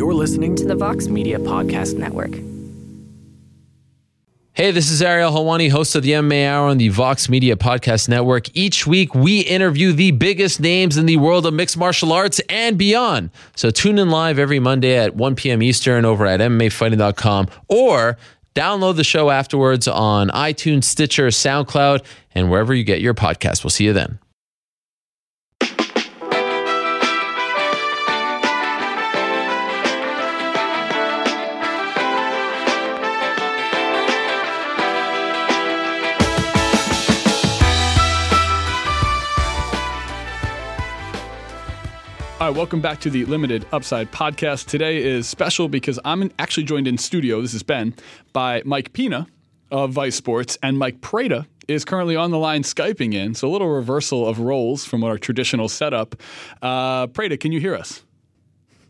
You're listening to the Vox Media Podcast Network. Hey, this is Ariel Helwani, host of the MMA Hour on the Vox Media Podcast Network. Each week, we interview the biggest names in the world of mixed martial arts and beyond. So tune in live every Monday at 1 p.m. Eastern over at MMAfighting.com or download the show afterwards on iTunes, Stitcher, SoundCloud, and wherever you get your podcast. We'll see you then. All right, welcome back to the Limited Upside podcast. Today is special because I'm actually joined in studio, this is Ben, by Mike Pina of Vice Sports, and Mike Prada is currently on the line Skyping in. So a little reversal of roles from our traditional setup. Uh, Prada, can you hear us?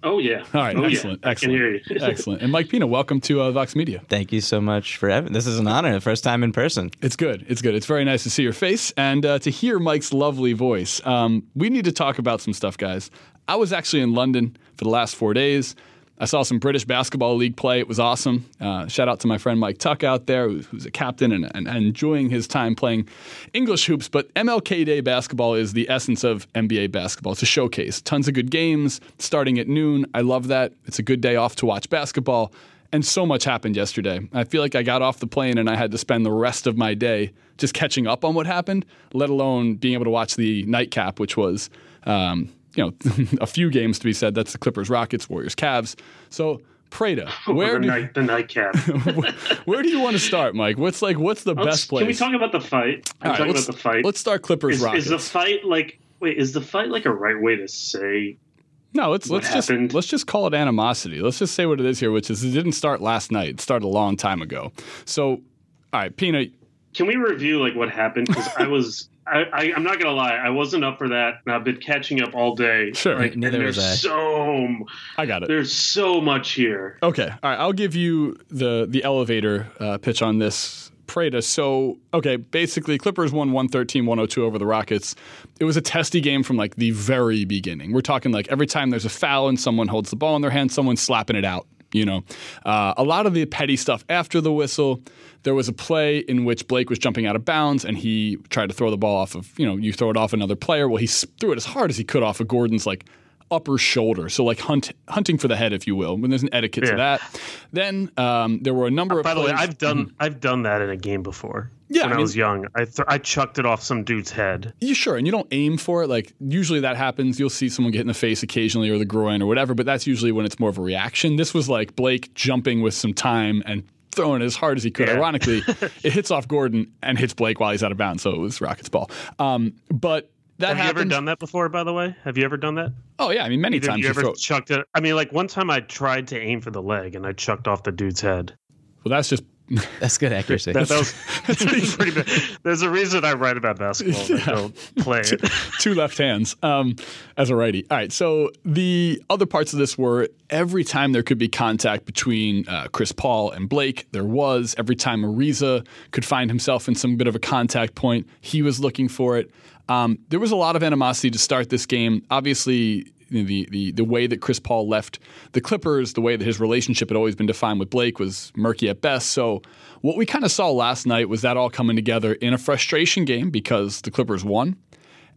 Oh yeah. All right. oh, excellent. Yeah. Excellent. I can hear you. excellent. And Mike Pina, welcome to uh, Vox Media. Thank you so much for having. This is an honor. The first time in person. It's good. It's good. It's very nice to see your face and uh, to hear Mike's lovely voice. Um, we need to talk about some stuff, guys. I was actually in London for the last four days. I saw some British Basketball League play. It was awesome. Uh, shout out to my friend Mike Tuck out there, who's, who's a captain and, and, enjoying his time playing English hoops. But MLK Day basketball is the essence of NBA basketball. It's a showcase. Tons of good games starting at noon. I love that. It's a good day off to watch basketball. And so much happened yesterday. I feel like I got off the plane and I had to spend the rest of my day just catching up on what happened, let alone being able to watch the nightcap, which was. Um, you know, a few games to be said. That's the Clippers, Rockets, Warriors, Cavs. So Prada, where the, do, night, the nightcap. where, where, do you want to start, Mike? What's like what's the let's, best place? Can we talk about the fight? Can All right, talk let's, about the fight. Let's start Clippers is, Rockets. Is the fight like wait? Is the fight like a right way to say? No, let's let's just let's just call it animosity. Let's just say what it is here, which is it didn't start last night. It started a long time ago. So, all right, Pina. Can we review like what happened? Because I was. I, I, am not gonna lie. I wasn't up for that, and I've been catching up all day. Sure, like, neither there's was I. So I got it. There's so much here. Okay, all right. I'll give you the the elevator uh, pitch on this. Prada. So, okay, basically, Clippers won 113 102 over the Rockets. It was a testy game from like the very beginning. We're talking like every time there's a foul and someone holds the ball in their hand, someone's slapping it out. You know, uh, a lot of the petty stuff after the whistle. There was a play in which Blake was jumping out of bounds and he tried to throw the ball off of, you know, you throw it off another player. Well, he threw it as hard as he could off of Gordon's like upper shoulder. So like hunt, hunting for the head, if you will. When there's an etiquette to that. Then um, there were a number of By the way, I've done I've done that in a game before. Yeah, when I I, was young, I th- I chucked it off some dude's head. You sure, and you don't aim for it. Like usually that happens. You'll see someone get in the face occasionally or the groin or whatever, but that's usually when it's more of a reaction. This was like Blake jumping with some time and throwing it as hard as he could. Yeah. Ironically, it hits off Gordon and hits Blake while he's out of bounds, so it was Rockets ball. Um, but that Have you ever done that before? By the way, have you ever done that? oh yeah, I mean many Either times you you ever throw. chucked it? I mean, like one time I tried to aim for the leg and I chucked off the dude's head. Well, that's just That's good accuracy. That, that was that's pretty bad. There's a reason I write about basketball. and I don't play it. two left hands um, as a righty. All right. So the other parts of this were every time there could be contact between uh, Chris Paul and Blake, there was. Every time Ariza could find himself in some bit of a contact point, he was looking for it. Um, there was a lot of animosity to start this game. Obviously, the, the the way that Chris Paul left the Clippers, the way that his relationship had always been defined with Blake was murky at best. So what we kind of saw last night was that all coming together in a frustration game because the Clippers won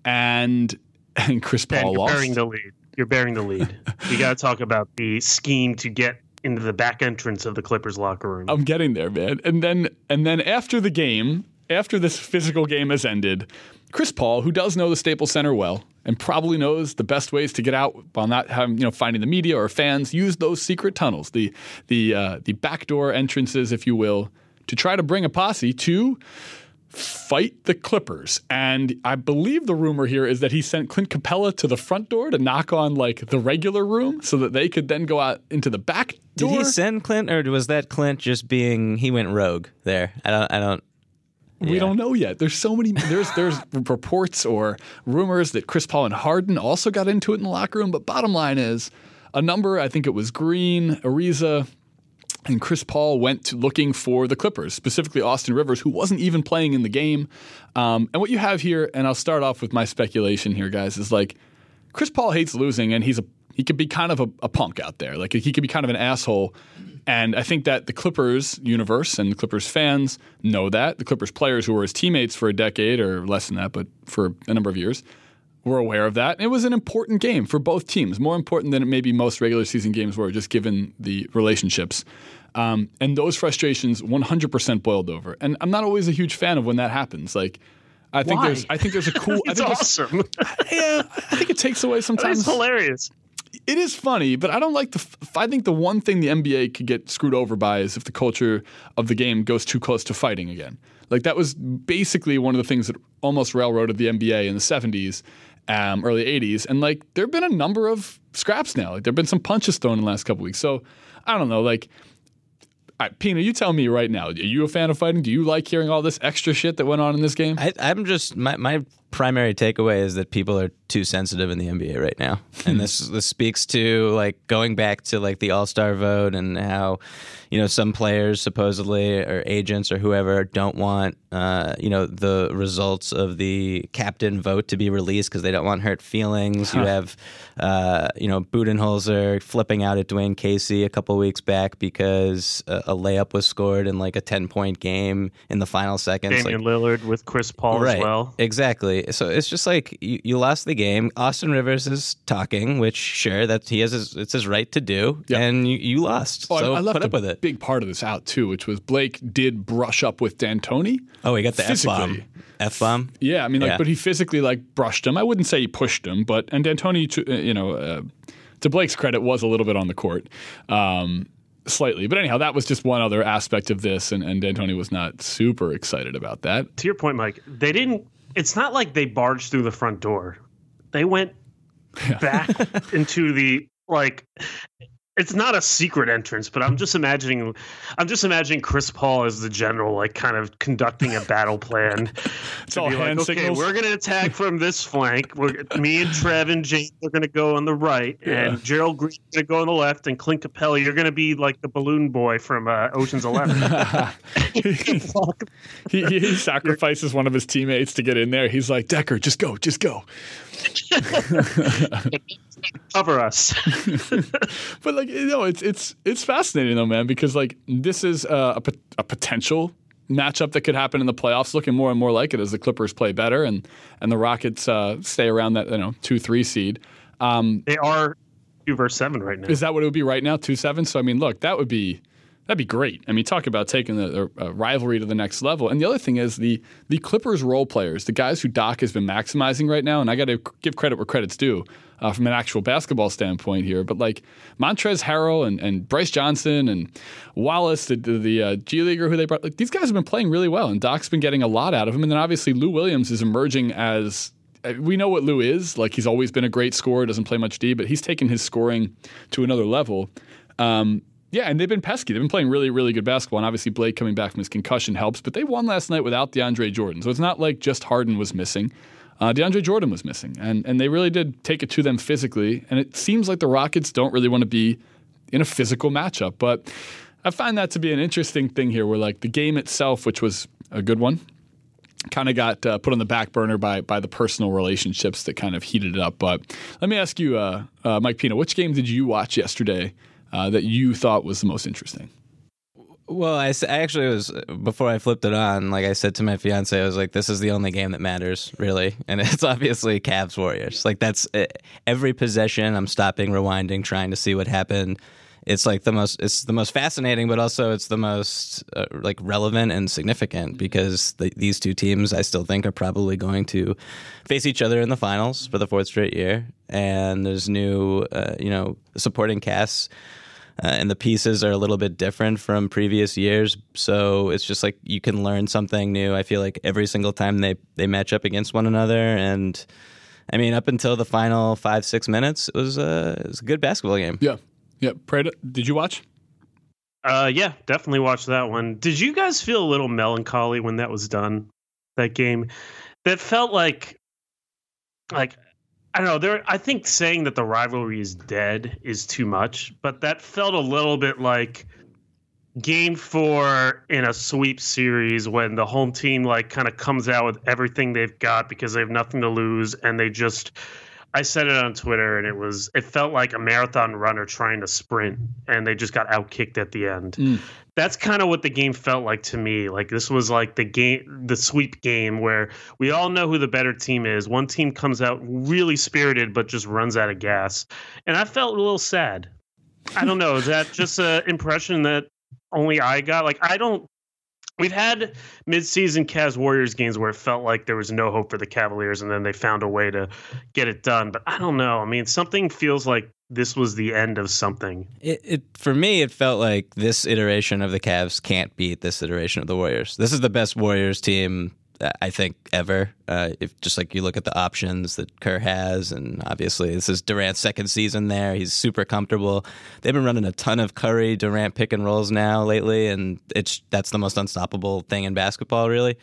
and and Chris Paul you're lost. bearing the lead. You're bearing the lead. you got to talk about the scheme to get into the back entrance of the Clippers locker room. I'm getting there, man. And then and then after the game, after this physical game has ended, Chris Paul, who does know the Staples Center well and probably knows the best ways to get out while not having you know finding the media or fans, use those secret tunnels, the the uh, the backdoor entrances, if you will, to try to bring a posse to fight the Clippers. And I believe the rumor here is that he sent Clint Capela to the front door to knock on like the regular room so that they could then go out into the back Did he send Clint, or was that Clint just being he went rogue there? I don't. I don't. We Yeah. don't know yet. There's so many. There's there's reports or rumors that Chris Paul and Harden also got into it in the locker room. But bottom line is, a number. I think it was Green, Ariza, and Chris Paul went to looking for the Clippers, specifically Austin Rivers, who wasn't even playing in the game. Um, and what you have here, and I'll start off with my speculation here, guys, is like Chris Paul hates losing, and he's a he could be kind of a, a punk out there. Like he could be kind of an asshole. And I think that the Clippers universe and the Clippers fans know that. The Clippers players who were his teammates for a decade or less than that, but for a number of years, were aware of that. And it was an important game for both teams, more important than maybe most regular season games were, just given the relationships. Um, and those frustrations 100% boiled over. And I'm not always a huge fan of when that happens. Like, I think Why? there's, I think there's a cool. I It's think awesome. yeah, I think it takes away sometimes. It's hilarious. It is funny, but I don't like the. I think the one thing the NBA could get screwed over by is if the culture of the game goes too close to fighting again. Like that was basically one of the things that almost railroaded the NBA in the '70s, um, early '80s, and like there have been a number of scraps now. Like there have been some punches thrown in the last couple weeks. So I don't know, like. Pina, you tell me right now. Are you a fan of fighting? Do you like hearing all this extra shit that went on in this game? I, I'm just my, my primary takeaway is that people are too sensitive in the NBA right now, and this this speaks to like going back to like the All Star vote and how you know some players supposedly or agents or whoever don't want uh, you know the results of the captain vote to be released because they don't want hurt feelings. You have uh, you know Budenholzer flipping out at Dwane Casey a couple weeks back because a, a layup was scored in like a ten point game in the final seconds. Like, Damian Lillard with Chris Paul right. as well. Exactly. So it's just like you, you lost the game. Austin Rivers is talking, which sure that he has his, it's his right to do, Yeah. and you, you lost. Oh, I- so I left put up a with it. big part of this out too, which was Blake did brush up with D'Antoni. Oh, he got the f bomb. F bomb. Yeah, I mean, like, Yeah. but he physically like brushed him. I wouldn't say he pushed him, but and D'Antoni, to- uh, you know, uh, to Blake's credit, was a little bit on the court, um, slightly. But anyhow, that was just one other aspect of this, and, and D'Antoni was not super excited about that. To your point, Mike, they didn't. It's not like they barged through the front door. They went back into the like. It's not a secret entrance, but I'm just imagining. I'm just imagining Chris Paul as the general, like kind of conducting a battle plan. It's to all be like, hand okay, we're going to attack from this flank. We're, me and Trev and James are going to go on the right, and Gerald Green's going to go on the left, and Clint Capela, you're going to be like the balloon boy from uh, Ocean's Eleven. he, he, he sacrifices one of his teammates to get in there. He's like, Decker, just go, just go. Cover us. But like you know, it's it's it's fascinating though, man, because like this is a, a, a potential matchup that could happen in the playoffs. Looking more and more like it as the Clippers play better and and the Rockets uh, stay around that you know two three seed. Um, they are two versus seven right now. is that what it would be right now? Two seven. So I mean, look, that would be that'd be great. I mean, talk about taking the, the uh, rivalry to the next level. And the other thing is the the Clippers role players, the guys who Doc has been maximizing right now. And I got to give credit where credit's due. Uh, from an actual basketball standpoint here, but like Montrezl Harrell and, and Brice Johnson and Wallace, the, the, the uh, G Leaguer who they brought, like these guys have been playing really well, and Doc's been getting a lot out of them. And then obviously Lou Williams is emerging as uh, we know what Lou is. Like he's always been a great scorer, doesn't play much D, but he's taken his scoring to another level. Um, yeah, and they've been pesky. They've been playing really, really good basketball. And obviously, Blake coming back from his concussion helps. But they won last night without DeAndre Jordan. So it's not like just Harden was missing. Uh, DeAndre Jordan was missing. And, and they really did take it to them physically. And it seems like the Rockets don't really want to be in a physical matchup. But I find that to be an interesting thing here where, like, the game itself, which was a good one, kind of got uh, put on the back burner by by the personal relationships that kind of heated it up. But let me ask you, uh, uh, Mike Pina, which game did you watch yesterday uh, that you thought was the most interesting? Well, I, I actually was before I flipped it on. Like I said to my fiance, I was like, "This is the only game that matters, really." And it's obviously Cavs Warriors. Like that's uh, every possession. I'm stopping, rewinding, trying to see what happened. It's like the most. It's the most fascinating, but also it's the most uh, like relevant and significant because the, these two teams, I still think, are probably going to face each other in the finals for the fourth straight year. And there's new, uh, you know, supporting casts uh, and the pieces are a little bit different from previous years. So it's just like you can learn something new. I feel like every single time they they match up against one another, and I mean, up until the final five six minutes, it was a it was a good basketball game. Yeah, yeah. Prada, did you watch? Uh, yeah, definitely watched that one. Did you guys feel a little melancholy when that was done? That game, that felt like, like I don't know. There, I think saying that the rivalry is dead is too much, but that felt a little bit like game four in a sweep series when the home team like kind of comes out with everything they've got because they have nothing to lose and they just I said it on Twitter, and it was it felt like a marathon runner trying to sprint, and they just got outkicked at the end. Mm. That's kind of what the game felt like to me. Like this was like the game, the sweep game, where we all know who the better team is. One team comes out really spirited, but just runs out of gas, and I felt a little sad. I don't know. Is that just an impression that only I got? Like I don't We've had midseason Cavs Warriors games where it felt like there was no hope for the Cavaliers, and then they found a way to get it done. But I don't know. I mean, something feels like this was the end of something. It, it for me, it felt like this iteration of the Cavs can't beat this iteration of the Warriors. This is the best Warriors team I think ever. Uh, if just like you look at the options that Kerr has, and obviously this is Durant's second season there, he's super comfortable. They've been running a ton of Curry Durant pick and rolls now lately, and it's that's the most unstoppable thing in basketball, really.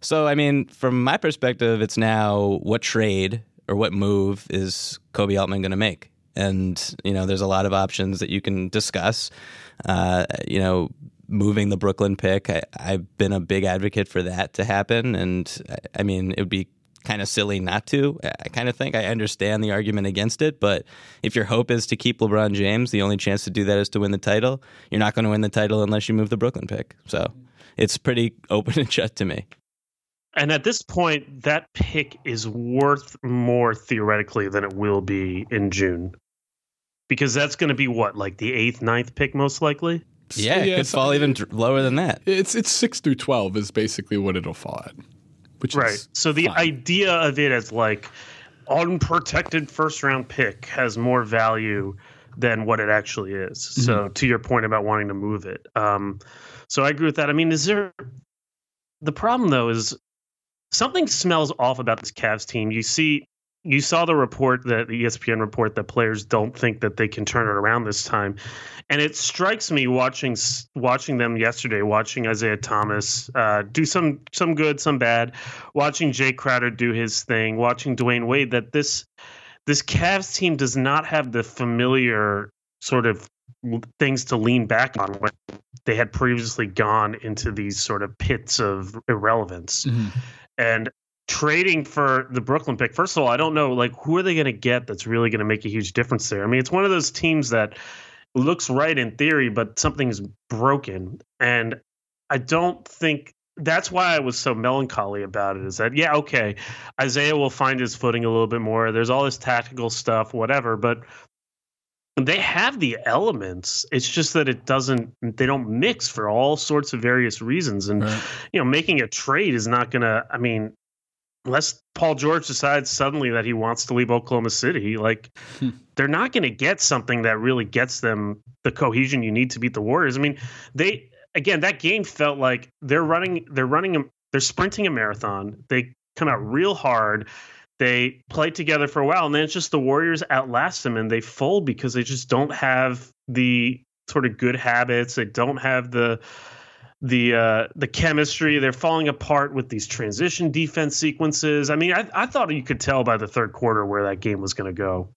So I mean, from my perspective, it's now what trade or what move is Koby Altman going to make? And you know, there's a lot of options that you can discuss. Uh, you know, moving the Brooklyn pick. I, have been a big advocate for that to happen, and I, I mean it would be kind of silly not to. I kind of think I understand the argument against it, but if your hope is to keep LeBron James, the only chance to do that is to win the title. You're not going to win the title unless you move the Brooklyn pick. So it's pretty open and shut to me. And at this point, that pick is worth more theoretically than it will be in June. Because that's going to be what, like the eighth, ninth pick, most likely? Yeah, it could fall even lower than that. It's it's six through twelve is basically what it'll fall at. Which right. so the fine. idea of it as like unprotected first round pick has more value than what it actually is. Mm-hmm. So to your point about wanting to move it, um, so I agree with that. I mean, is there the problem though? Is something smells off about this Cavs team. You see you saw the report that the ESPN report that players don't think that they can turn it around this time, and it strikes me watching watching them yesterday, watching Isaiah Thomas uh, do some some good, some bad, watching Jae Crowder do his thing, watching Dwyane Wade that this this Cavs team does not have the familiar sort of things to lean back on when they had previously gone into these sort of pits of irrelevance. Mm-hmm. And trading for the Brooklyn pick, first of all, I don't know like who are they going to get that's really going to make a huge difference there. I mean, it's one of those teams that looks right in theory, but something's broken, and I don't think that's why I was so melancholy about it. Is that yeah, okay, Isaiah will find his footing a little bit more. There's all this tactical stuff, whatever, but they have the elements it's just that it doesn't they don't mix for all sorts of various reasons and right. you know making a trade is not gonna i mean unless Paul George decides suddenly that he wants to leave Oklahoma City, like hmm. they're not going to get something that really gets them the cohesion you need to beat the Warriors. I mean, they again that game felt like they're running they're running they're sprinting a marathon. They come out real hard. They play together for a while, and then it's just the Warriors outlast them, and they fold because they just don't have the sort of good habits. They don't have the the uh, the chemistry. They're falling apart with these transition defense sequences. I mean, I, I thought you could tell by the third quarter where that game was going to go.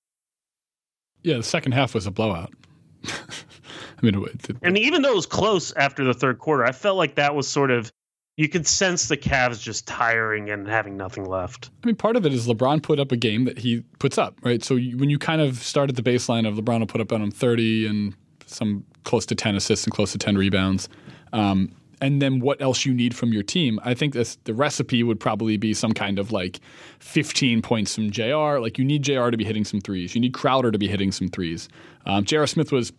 Yeah, the second half was a blowout. I mean, it, it, and even though it was close after the third quarter, I felt like that was sort of you could sense the Cavs just tiring and having nothing left. I mean, part of it is LeBron put up a game that he puts up, right? So you, when you kind of started the baseline of LeBron will put up on him 30 and some close to 10 assists and close to 10 rebounds, um, and then what else you need from your team. I think this, the recipe would probably be some kind of like 15 points from JR. Like you need JR to be hitting some threes. You need Crowder to be hitting some threes. Um, JR Smith was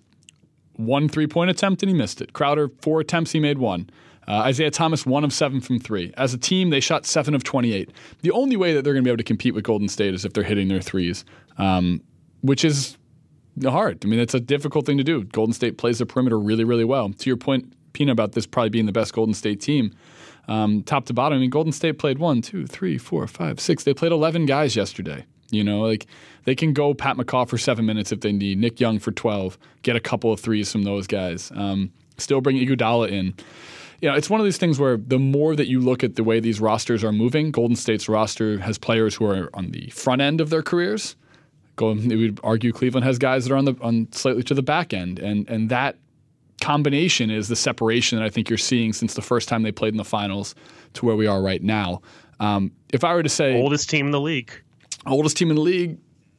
one three point attempt and he missed it. Crowder, four attempts, he made one. Uh, Isaiah Thomas, one of seven from three. As a team, they shot seven of 28. The only way that they're going to be able to compete with Golden State is if they're hitting their threes, um, which is hard. I mean, it's a difficult thing to do. Golden State plays the perimeter really, really well. To your point, Pina about this probably being the best Golden State team. Um, top to bottom, I mean, Golden State played one, two, three, four, five, six. They played 11 guys yesterday. You know, like they can go Pat McCaw for seven minutes if they need, Nick Young for 12, get a couple of threes from those guys. Um, still bring Iguodala in. You know, it's one of these things where the more that you look at the way these rosters are moving, Golden State's roster has players who are on the front end of their careers. Go, we would argue Cleveland has guys that are on the on slightly to the back end, and and that combination is the separation that I think you're seeing since the first time they played in the finals to where we are right now. Um, if I were to say oldest team in the league, oldest team in the league,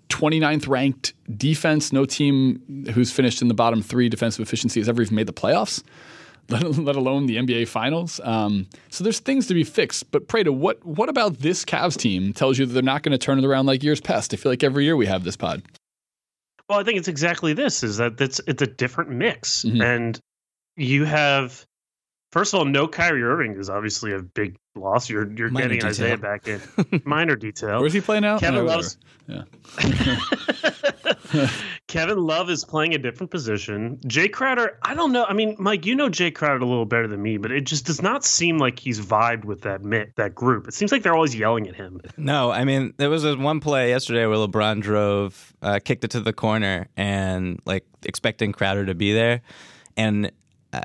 29th ranked defense. No team who's finished in the bottom three defensive efficiency has ever even made the playoffs, let, let alone the NBA Finals. Um, so there's things to be fixed. But Prada, what what about this Cavs team tells you that they're not going to turn it around like years past? I feel like every year we have this pod. Well, I think it's exactly this: is that it's it's a different mix, mm-hmm. and you have First of all, no Kyrie Irving is obviously a big loss. You're you're Minor getting detail. Isaiah back in. Minor detail. Where's he playing now? Kevin loves. Yeah. Kevin Love is playing a different position. Jae Crowder, I don't know. I mean, Mike, you know Jae Crowder a little better than me, but it just does not seem like he's vibed with that that group. It seems like they're always yelling at him. No, I mean, there was a one play yesterday where LeBron drove, uh, kicked it to the corner, and like expecting Crowder to be there, and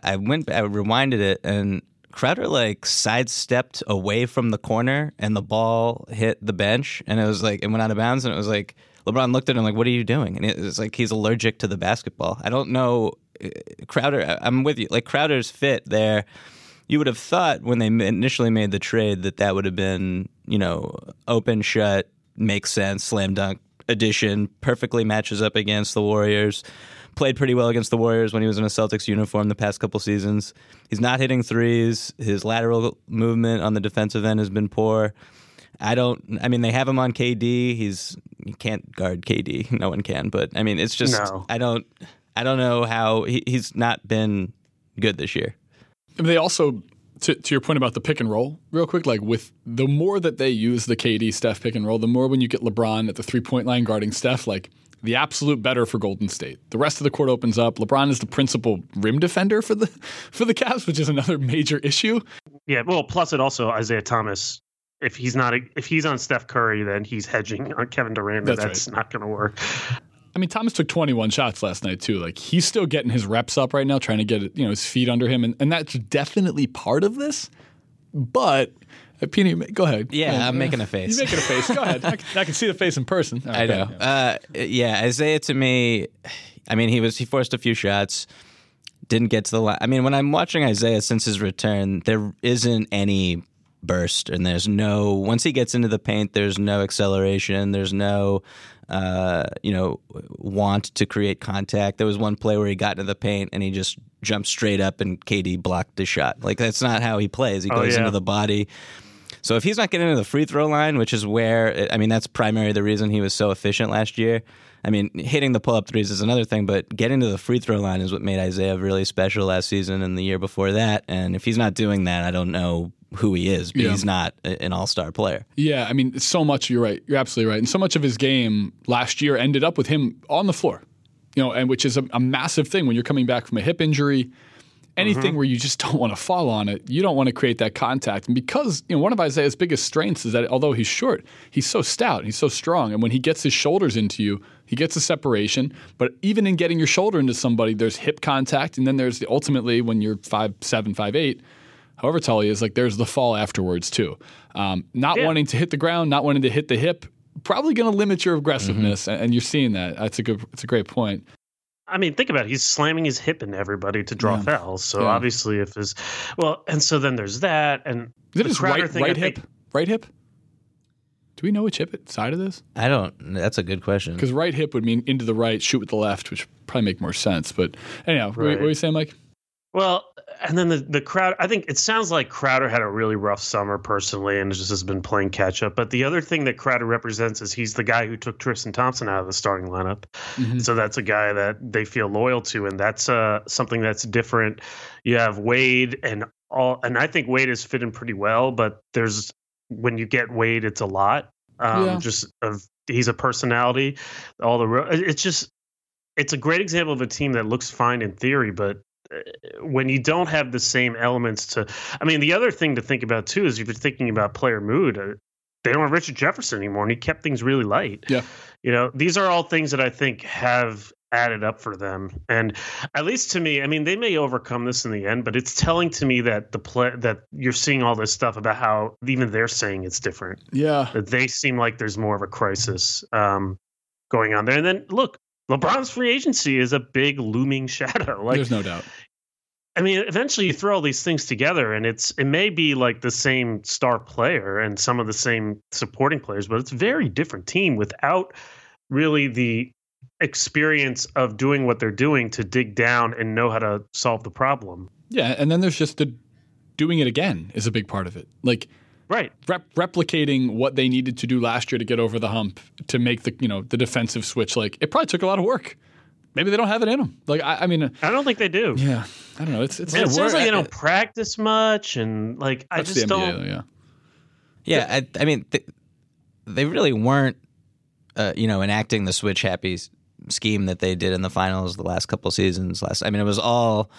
I went, I rewinded it, and Crowder like sidestepped away from the corner, and the ball hit the bench, and it was like it went out of bounds, and it was like LeBron looked at him like, "What are you doing?" And it was like he's allergic to the basketball. I don't know, uh, Crowder. I'm with you. Like Crowder's fit there. You would have thought when they initially made the trade that that would have been, you know, open shut, makes sense, slam dunk addition, perfectly matches up against the Warriors played pretty well against the Warriors when he was in a Celtics uniform the past couple seasons. He's not hitting threes. His lateral movement on the defensive end has been poor. I don't. I mean, they have him on KD. He's you can't guard KD. No one can. But I mean, it's just no. I don't. I don't know how he, he's not been good this year. They also, to, to your point about the pick and roll, real quick, like with the more that they use the KD Steph pick and roll, the more when you get LeBron at the three point line guarding Steph, like the absolute better for Golden State. The rest of the court opens up. LeBron is the principal rim defender for the for the Cavs, which is another major issue. Yeah, well, plus it also Isaiah Thomas. If he's not if he's on Steph Curry, then he's hedging on Kevin Durant. That's, that's right. not going to work. I mean, Thomas took 21 shots last night too. Like he's still getting his reps up right now, trying to get you know his feet under him, and, and that's definitely part of this. But uh, go ahead. Yeah, go ahead. I'm making a face. You're making a face. Go ahead. I can, I can, see the face in person. Right, I know. Yeah. Uh, yeah, Isaiah to me, I mean, he was he forced a few shots, didn't get to the line. I mean, when I'm watching Isaiah since his return, there isn't any burst, and there's no once he gets into the paint, there's no acceleration, there's no uh, you know, want to create contact. There was one play where he got into the paint and he just jumped straight up and KD blocked the shot. Like that's not how he plays. He oh, goes yeah. into the body. So if he's not getting to the free throw line, which is where I mean that's primarily the reason he was so efficient last year. I mean, hitting the pull up threes is another thing, but getting to the free throw line is what made Isaiah really special last season and the year before that. And if he's not doing that, I don't know who he is, but yeah. he's not an all star player. Yeah, I mean, so much, you're right. You're absolutely right. And so much of his game last year ended up with him on the floor, you know, and which is a, a massive thing when you're coming back from a hip injury. Anything mm-hmm. where you just don't want to fall on it, you don't want to create that contact. And because you know one of Isaiah's biggest strengths is that although he's short, he's so stout, he's so strong, and when he gets his shoulders into you, he gets a separation. But even in getting your shoulder into somebody, there's hip contact, and then there's the ultimately when you're five seven, five eight, however tall he is, like there's the fall afterwards too. Um, not yeah. wanting to hit the ground, not wanting to hit the hip, probably going to limit your aggressiveness, mm-hmm. and you're seeing that. That's a good. It's a great point. I mean, think about it. He's slamming his hip into everybody to draw yeah. fouls. So yeah. obviously, if his well, and so then there's that, and is it his right, thing, right hip? Think, right hip? Do we know which hip side of this? I don't. That's a good question. Because right hip would mean into the right, shoot with the left, which probably make more sense. But anyhow, right. what, what were you saying, Mike? Well, and then the the crowd. I think it sounds like Crowder had a really rough summer personally, and just has been playing catch up. But the other thing that Crowder represents is he's the guy who took Tristan Thompson out of the starting lineup. Mm-hmm. So that's a guy that they feel loyal to, and that's uh, something that's different. You have Wade and all, and I think Wade is fitting pretty well. But there's when you get Wade, it's a lot. Um, yeah. Just of he's a personality. All the it's just it's a great example of a team that looks fine in theory, but when you don't have the same elements to i mean the other thing to think about too is if you're thinking about player mood uh, they don't have richard jefferson anymore and he kept things really light. Yeah. You know these are all things that i think have added up for them. And at least to me i mean they may overcome this in the end but it's telling to me that the play that you're seeing all this stuff about how even they're saying it's different. Yeah. That they seem like there's more of a crisis um, going on there. And then look LeBron's free agency is a big looming shadow. Like there's no doubt. I mean, eventually you throw all these things together, and it's it may be like the same star player and some of the same supporting players, but it's a very different team without really the experience of doing what they're doing to dig down and know how to solve the problem. Yeah, and then there's just the doing it again is a big part of it. Like Right. rep- replicating what they needed to do last year to get over the hump to make the you know the defensive switch. Like it probably took a lot of work. Maybe they don't have it in them. Like I, I mean, I don't think they do. yeah, I don't know. It's it's it it's- seems like they don't practice much, and like I just the NBA, don't. though, yeah. Yeah, I, I mean, th- they really weren't, uh, you know, enacting the switch happy scheme that they did in the finals the last couple seasons. Last, I mean, it was all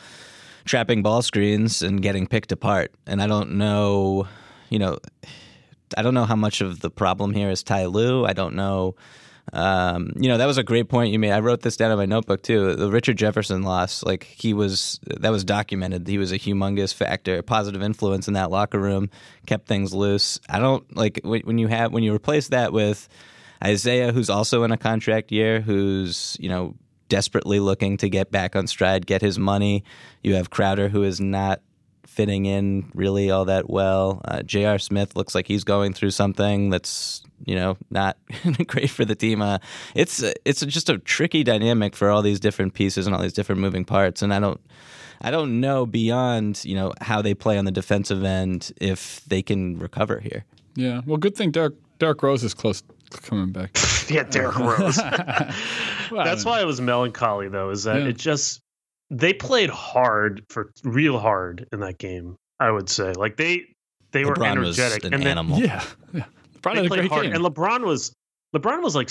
trapping ball screens and getting picked apart. And I don't know, you know, I don't know how much of the problem here is Ty Lue. I don't know. Um, you know, that was a great point you made. I wrote this down in my notebook too. The Richard Jefferson loss, like he was, that was documented. He was a humongous factor, positive influence in that locker room, kept things loose. I don't like when you have when you replace that with Isaiah, who's also in a contract year, who's you know desperately looking to get back on stride, get his money. You have Crowder, who is not fitting in really all that well. Uh, J.R. Smith looks like he's going through something that's you know not great for the team. Uh, it's it's just a tricky dynamic for all these different pieces and all these different moving parts, and I don't. I don't know beyond you know how they play on the defensive end if they can recover here. Yeah. Well, good thing Derrick Derrick Rose is close to coming back. Yeah, Derrick Rose. Well, That's why it was melancholy, though, is that Yeah. it just they played hard for real hard in that game. I would say, like they they were LeBron was energetic an and then animal. Yeah. Yeah. Probably they had a played great hard. game. And LeBron was LeBron was like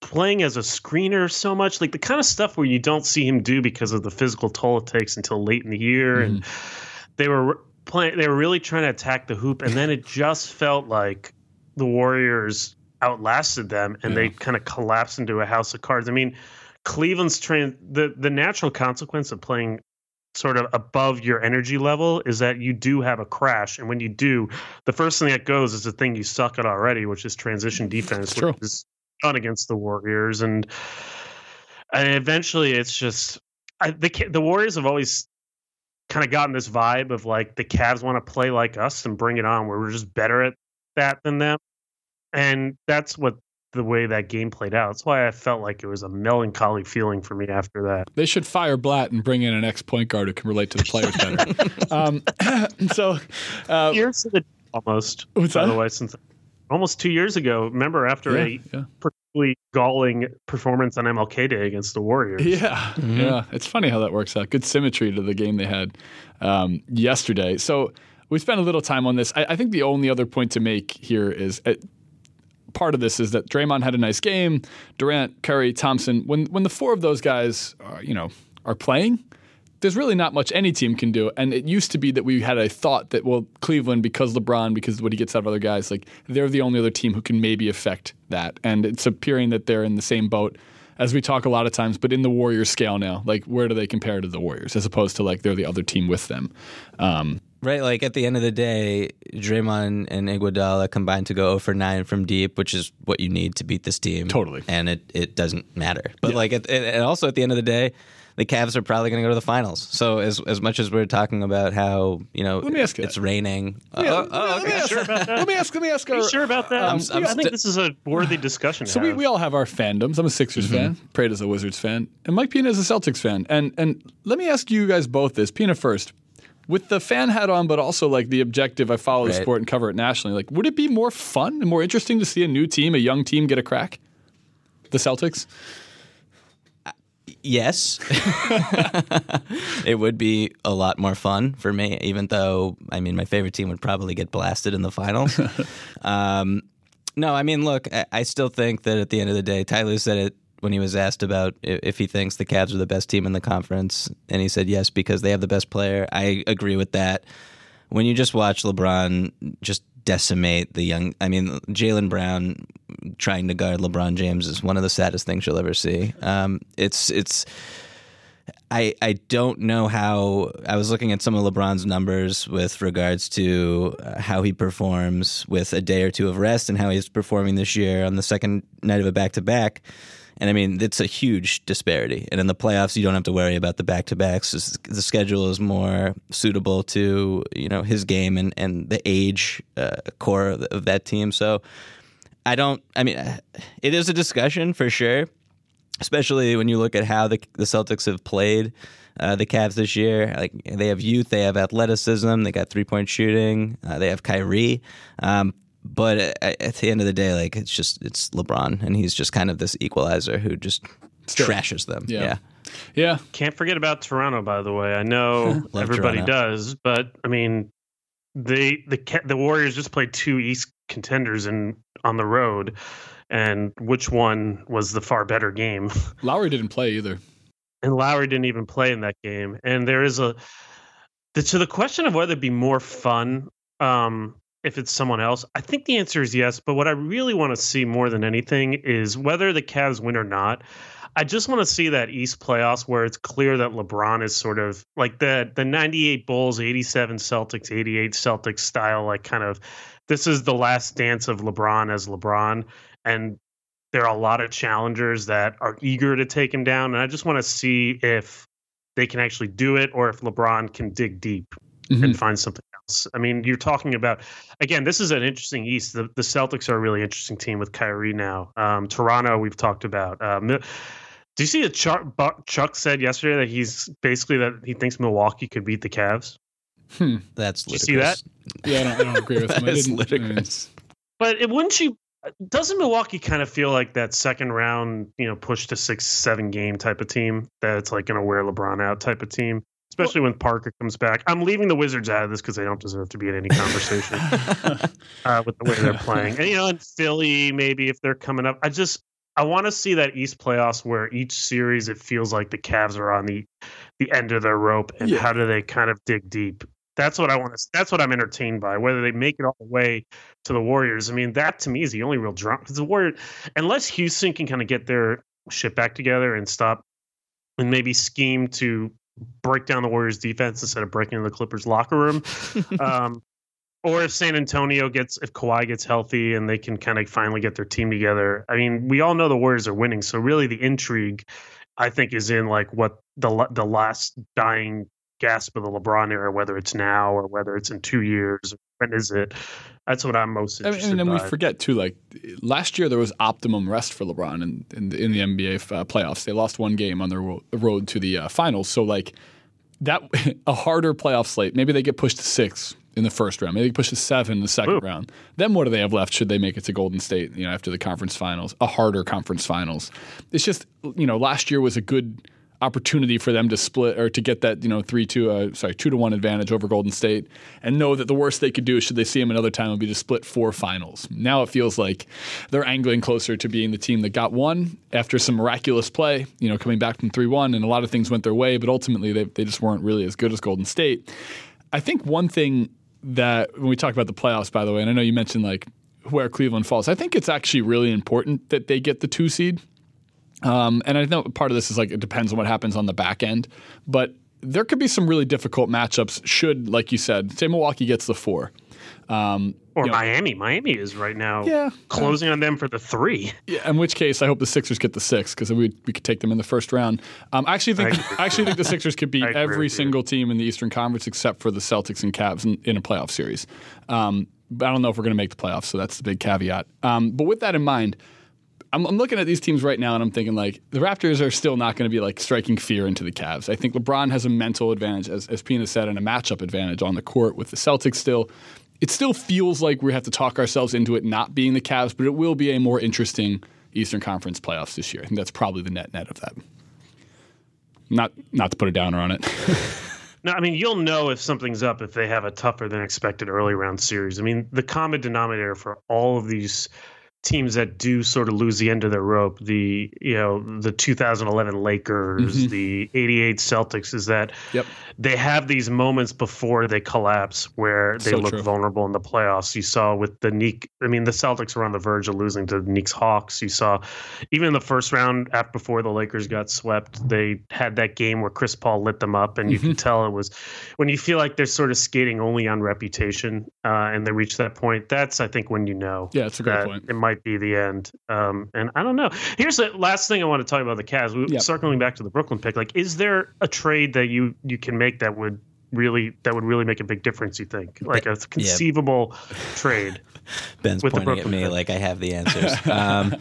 playing as a screener so much, like the kind of stuff where you don't see him do because of the physical toll it takes until late in the year. And Mm-hmm. they were playing. They were really trying to attack the hoop, and then it just felt like the Warriors outlasted them, and they kind of collapsed into a house of cards. I mean, Cleveland's train the the natural consequence of playing sort of above your energy level is that you do have a crash. And when you do the first thing that goes is the thing you suck at already which is transition defense which is done against the warriors. And and eventually it's just I, the the warriors have always kind of gotten this vibe of like the Cavs want to play like us and bring it on. Where we're just better at that than them. And that's what the way that game played out that's why I felt like it was a melancholy feeling for me after that They should fire Blatt and bring in an ex point guard who can relate to the players better. um, so, uh, years to the almost. What's by that? the way, since almost two years ago. Remember after yeah, a yeah. particularly galling performance on MLK Day against the Warriors. Yeah, yeah. It's funny how that works out. Good symmetry to the game they had um, yesterday. So we spent a little time on this. I, I think the only other point to make here is uh, part of this is that Draymond had a nice game. Durant, Curry, Thompson. When when the four of those guys, are, you know, are playing. There's really not much any team can do. And it used to be that we had a thought that, well, Cleveland, because LeBron, because what he gets out of other guys, like they're the only other team who can maybe affect that. And it's appearing that they're in the same boat as we talk a lot of times, but in the Warriors scale now, like where do they compare to the Warriors as opposed to like they're the other team with them? Um, Right, like at the end of the day, Draymond and Iguodala combined to go 0 for 9 from deep, which is what you need to beat this team. Totally. And it, it doesn't matter. But like, at, and also at the end of the day, the Cavs are probably going to go to the finals. So as as much as we're talking about how you know Let me ask you it's that. raining, Yeah, uh, oh, let me okay. ask- Sure about that? Let me ask. Let me ask. Are you sure about that? I'm- um, I I'm think sti- this is a worthy discussion. So we, we all have our fandoms. I'm a Sixers mm-hmm. fan. Prade's a Wizards fan, and Mike Pina is a Celtics fan. And and let me ask you guys both this. Pina first, with the fan hat on, but also like the objective. I follow the sport and cover it nationally. Like, would it be more fun and more interesting to see a new team, a young team, get a crack? The Celtics. Yes. it would be a lot more fun for me, even though, I mean, my favorite team would probably get blasted in the finals. um, no, I mean, look, I, I still think that at the end of the day, Tyler said it when he was asked about if he thinks the Cavs are the best team in the conference, and he said yes because they have the best player. I agree with that. When you just watch LeBron just decimate the young, I mean, Jaylen Brown trying to guard LeBron James is one of the saddest things you'll ever see. Um, it's it's. I, I don't know how I was looking at some of LeBron's numbers with regards to uh, how he performs with a day or two of rest and how he's performing this year on the second night of a back to back. And I mean, it's a huge disparity. And in the playoffs, you don't have to worry about the back to backs. The schedule is more suitable to you know his game and and the age uh, core of, that team. So I don't. I mean, it is a discussion for sure, especially when you look at how the the Celtics have played uh, the Cavs this year. Like they have youth, they have athleticism, they got three point shooting, uh, they have Kyrie. Um, but at, at the end of the day, like it's just it's LeBron, and he's just kind of this equalizer who just Still. trashes them. Yeah. yeah. Yeah. Can't forget about Toronto, by the way. I know everybody Toronto. does, but I mean, they the the Warriors just played two East contenders in on the road, and which one was the far better game? Lowry didn't play either. And Lowry didn't even play in that game. And there is a the, to the question of whether it'd be more fun um, if it's someone else. I think the answer is yes. But what I really want to see more than anything is whether the Cavs win or not. I just want to see that East playoffs where it's clear that LeBron is sort of like the the 98 Bulls, 87 Celtics, 88 Celtics style like kind of this is the last dance of LeBron as LeBron and there are a lot of challengers that are eager to take him down and I just want to see if they can actually do it or if LeBron can dig deep Mhm. and find something else. I mean, you're talking about again. This is an interesting East. The, the Celtics are a really interesting team with Kyrie now. Um, Toronto, we've talked about. Uh, Mi- do you see that Chuck, Bu- Chuck said yesterday that he's basically that he thinks Milwaukee could beat the Cavs? Hmm. That's Did you see that? Yeah, I don't, I don't agree with him. I That is didn't- ludicrous. But it, wouldn't you? Doesn't Milwaukee kind of feel like that second round, you know, push to six, seven game type of team that's like going to wear LeBron out type of team? Especially when Parker comes back. I'm leaving the Wizards out of this because they don't deserve to be in any conversation. uh, with the way they're playing. And you know, in Philly, maybe if they're coming up, I just I want to see that East playoffs where each series it feels like the Cavs are on the the end of their rope, and Yeah. how do they kind of dig deep? That's what I want to. That's what I'm entertained by. Whether they make it all the way to the Warriors, I mean, that to me is the only real drama. Because the Warriors, unless Houston can kind of get their shit back together and stop, and maybe scheme to break down the Warriors' defense instead of breaking into the Clippers' locker room, um, or if San Antonio gets if Kawhi gets healthy and they can kind of finally get their team together. I mean, we all know the Warriors are winning, so really the intrigue, I think, is in like what the the last dying gasp of the LeBron era, whether it's now or whether it's in two years. When is it? That's what I'm most I mean, interested and then we forget too. Like last year, there was optimum rest for LeBron in in the, in the NBA uh, playoffs. They lost one game on their ro- road to the uh, finals. So like that, a harder playoff slate. Maybe they get pushed to six in the first round. Maybe they get pushed to seven in the second Ooh. round. Then what do they have left? Should they make it to Golden State? You know, after the conference finals, a harder conference finals. It's just you know, last year was a good opportunity for them to split or to get that you know three to uh, sorry two to one advantage over Golden State and know that the worst they could do should they see them another time would be to split four finals. Now it feels like they're angling closer to being the team that got one after some miraculous play, you know, coming back from three one and a lot of things went their way, but ultimately they they just weren't really as good as Golden State. I think one thing that when we talk about the playoffs, by the way, and I know you mentioned like where Cleveland falls, I think it's actually really important that they get the two seed. Um, and I know part of this is like it depends on what happens on the back end, but there could be some really difficult matchups. Should, like you said, say Milwaukee gets the four, um, or you know- Miami. Miami is right now Yeah. closing on them for the three. yeah, in which case I hope the Sixers get the six because we we could take them in the first round. Um, I actually think I. I actually think the Sixers could beat every you. single team in the Eastern Conference except for the Celtics and Cavs in, in a playoff series. Um, but I don't know if we're going to make the playoffs, so that's the big caveat. Um, but with that in mind. I'm, I'm looking at these teams right now and I'm thinking like the Raptors are still not going to be like striking fear into the Cavs. I think LeBron has a mental advantage, as, as Pina said, and a matchup advantage on the court with the Celtics still. It still feels like we have to talk ourselves into it not being the Cavs, but it will be a more interesting Eastern Conference playoffs this year. I think that's probably the net net of that. Not not to put a downer on it. No, I mean you'll know if something's up if they have a tougher than expected early round series. I mean the common denominator for all of these teams that do sort of lose the end of their rope, the you know the 2011 Lakers, the 88 Celtics, is that Yep. they have these moments before they collapse where they So look true. vulnerable in the playoffs. You saw with the Neek, I mean the Celtics were on the verge of losing to the Knicks Hawks. You saw even in the first round after before the Lakers got swept, they had that game where Chris Paul lit them up, and you Mm-hmm. can tell it was when you feel like they're sort of skating only on reputation, uh, and they reach that point. That's I think when you know. Yeah, it's a great point. It might be the end. Um, and I don't know. Here's the last thing I want to talk about the Cavs. We, Yep. Circling back to the Brooklyn pick, like, is there a trade that you you can make that would really that would really make a big difference? You think like a conceivable trade? Ben's with the pointing at me pick. like I have the answers. um,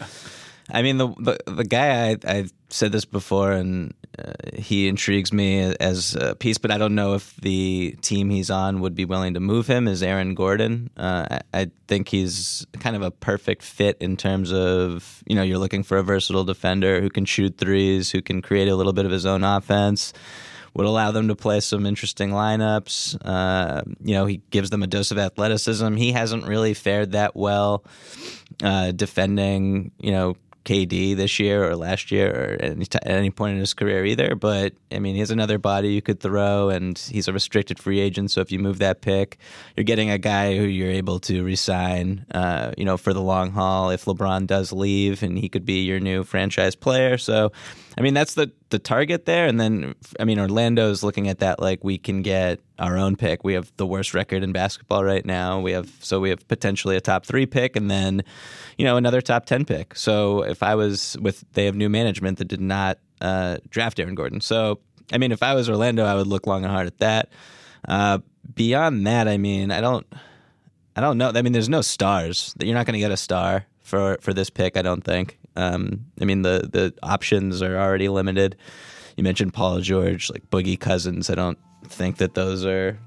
I mean, the the, the guy I I've said this before, and uh, he intrigues me as a piece, but I don't know if the team he's on would be willing to move him. Is Aaron Gordon? Uh, I, think he's kind of a perfect fit in terms of you know you're looking for a versatile defender who can shoot threes, who can create a little bit of his own offense would allow them to play some interesting lineups. Uh, you know, he gives them a dose of athleticism. He hasn't really fared that well uh, defending, you know, KD this year or last year or at any, t- at any point in his career either. But I mean, he has another body you could throw, and he's a restricted free agent. So if you move that pick, you're getting a guy who you're able to resign, uh, you know, for the long haul. If LeBron does leave, and he could be your new franchise player. So, I mean, that's the the target there. And then, I mean, Orlando's looking at that like we can get our own pick. We have the worst record in basketball right now. We have so we have potentially a top three pick, and then you know another top ten pick. So if I was with they have new management that did not uh, draft Aaron Gordon. So I mean, if I was Orlando, I would look long and hard at that. Uh, beyond that, I mean, I don't, I don't know. I mean, there's no stars. You're not going to get a star for for this pick. I don't think. Um, I mean, the the options are already limited. You mentioned Paul George, like Boogie Cousins. I don't think that those are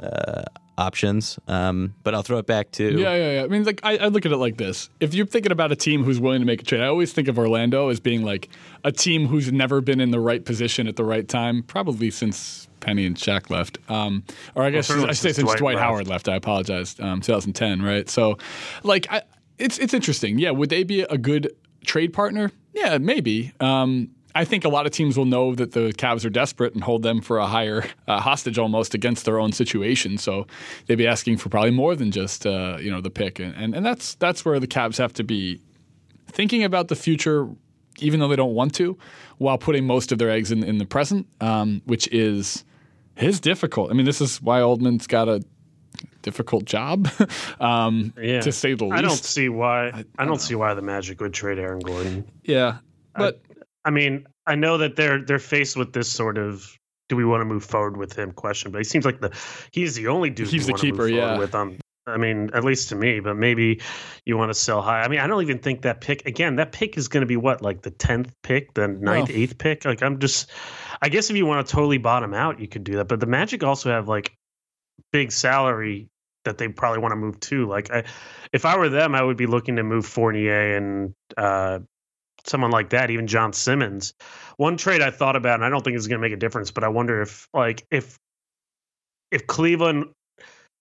uh, options. Um, but I'll throw it back to Yeah, yeah, yeah. I mean, like I, I look at it like this: if you're thinking about a team who's willing to make a trade, I always think of Orlando as being like a team who's never been in the right position at the right time, probably since Penny and Shaq left, um, or I guess certainly I say since since Dwight Dwight, left. Howard left. I apologize, um, 2010, right? So, like, I, it's it's interesting. Yeah, would they be a good trade partner? Yeah, maybe. Um, I think a lot of teams will know that the Cavs are desperate and hold them for a higher uh, hostage almost against their own situation. So they'd be asking for probably more than just uh, you know the pick, and, and and that's that's where the Cavs have to be thinking about the future, even though they don't want to, while putting most of their eggs in, in the present, um, which is is difficult. I mean, this is why Altman's got a difficult job, um, Yeah. to say the least. I don't see why. I, don't see why the Magic would trade Aaron Gordon. yeah, but I mean, I know that they're they're faced with this sort of do we want to move forward with him question, but he seems like the he's the only dude He's the keeper, yeah. With on, I mean, at least to me, but maybe you want to sell high. I mean, I don't even think that pick again. That pick is going to be what like the tenth pick, the ninth, Well- eighth pick. Like I'm just, I guess if you want to totally bottom out, you could do that. But the Magic also have like big salary that they probably want to move to. Like, I, if I were them, I would be looking to move Fournier and uh, someone like that, even John Simmons. One trade I thought about, and I don't think it's going to make a difference, but I wonder if, like, if if Cleveland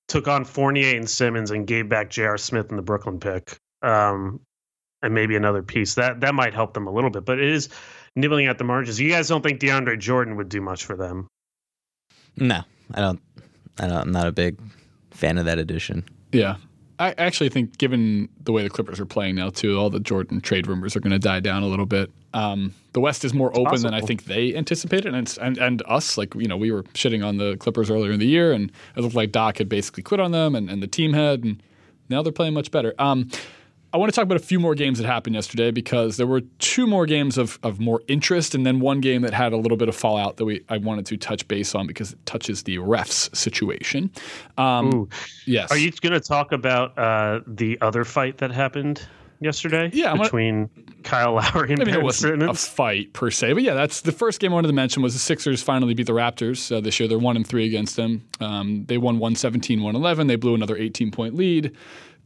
took on Fournier and Simmons and gave back J.R. Smith and the Brooklyn pick, um, and maybe another piece, that that might help them a little bit. But it is nibbling at the margins. You guys don't think DeAndre Jordan would do much for them? no, I don't. I don't. I'm not a big fan of that addition. Yeah. I actually think, given the way the Clippers are playing now, too, all the Jordan trade rumors are going to die down a little bit. Um, the West is more open than I think they anticipated, and, it's- and and us, like you know, we were shitting on the Clippers earlier in the year, and it looked like Doc had basically quit on them, and, and the team had, and now they're playing much better. Um, I want to talk about a few more games that happened yesterday because there were two more games of, of more interest, and then one game that had a little bit of fallout that we I wanted to touch base on because it touches the refs situation. Um, yes, Are you going to talk about uh, the other fight that happened yesterday? Yeah, I'm gonna- between Kyle Lowry and I mean, it wasn't a fight per se, but yeah, that's the first game I wanted to mention was the Sixers finally beat the Raptors uh, this year. They're one and three against them. Um, they won 117, 111. They blew another 18 point lead.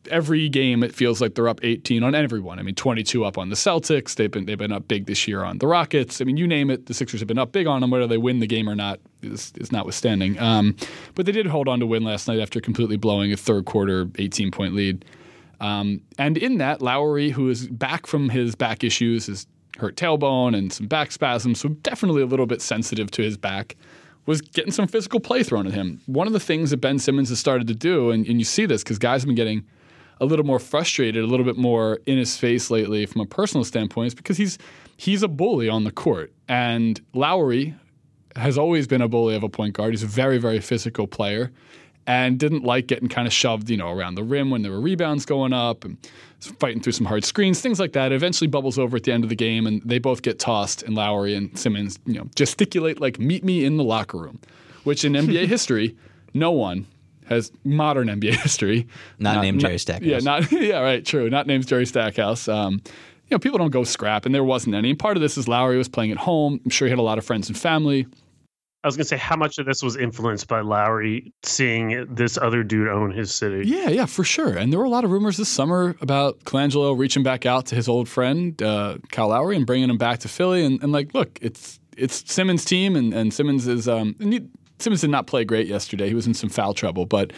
Every game, it feels like they're up 18 on everyone. I mean, 22 up on the Celtics. They've been they've been up big this year on the Rockets. I mean, you name it, the Sixers have been up big on them. Whether they win the game or not is, is notwithstanding. Um, but they did hold on to win last night after completely blowing a third quarter 18 point lead. Um, and in that, Lowry, who is back from his back issues, his hurt tailbone and some back spasms, so definitely a little bit sensitive to his back, was getting some physical play thrown at him. One of the things that Ben Simmons has started to do, and, and you see this because guys have been getting a little more frustrated, a little bit more in his face lately from a personal standpoint, is because he's he's a bully on the court. And Lowry has always been a bully of a point guard. He's a very, very physical player and didn't like getting kind of shoved, you know, around the rim when there were rebounds going up and fighting through some hard screens, things like that. It eventually bubbles over at the end of the game and they both get tossed and Lowry and Simmons, you know, gesticulate like meet me in the locker room, which in NBA history, no one has modern NBA history. Not named Jerry Stackhouse. Yeah, not yeah, right, true. Not named Jerry Stackhouse. Um, you know, people don't go scrap, and there wasn't any. And part of this is Lowry was playing at home. I'm sure he had a lot of friends and family. I was gonna say how much of this was influenced by Lowry seeing this other dude own his city. Yeah, yeah, for sure. And there were a lot of rumors this summer about Colangelo reaching back out to his old friend uh, Kyle Lowry and bringing him back to Philly. And, and like, look, it's it's Simmons' team, and, and Simmons is um, and he, Simmons did not play great yesterday. He was in some foul trouble, but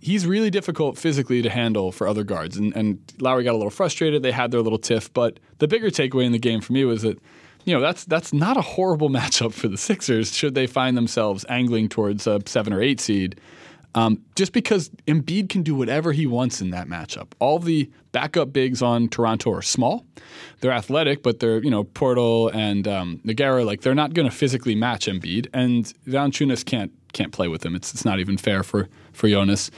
he's really difficult physically to handle for other guards. And, and Lowry got a little frustrated. They had their little tiff, but the bigger takeaway in the game for me was that you know that's that's not a horrible matchup for the Sixers should they find themselves angling towards a seven or eight seed. Um, just because Embiid can do whatever he wants in that matchup. All the backup bigs on Toronto are small. They're athletic, but they're you know Poeltl and um, Nogueira like they're not going to physically match Embiid, and Valanciunas can't can't play with him. It's it's not even fair for for Jonas.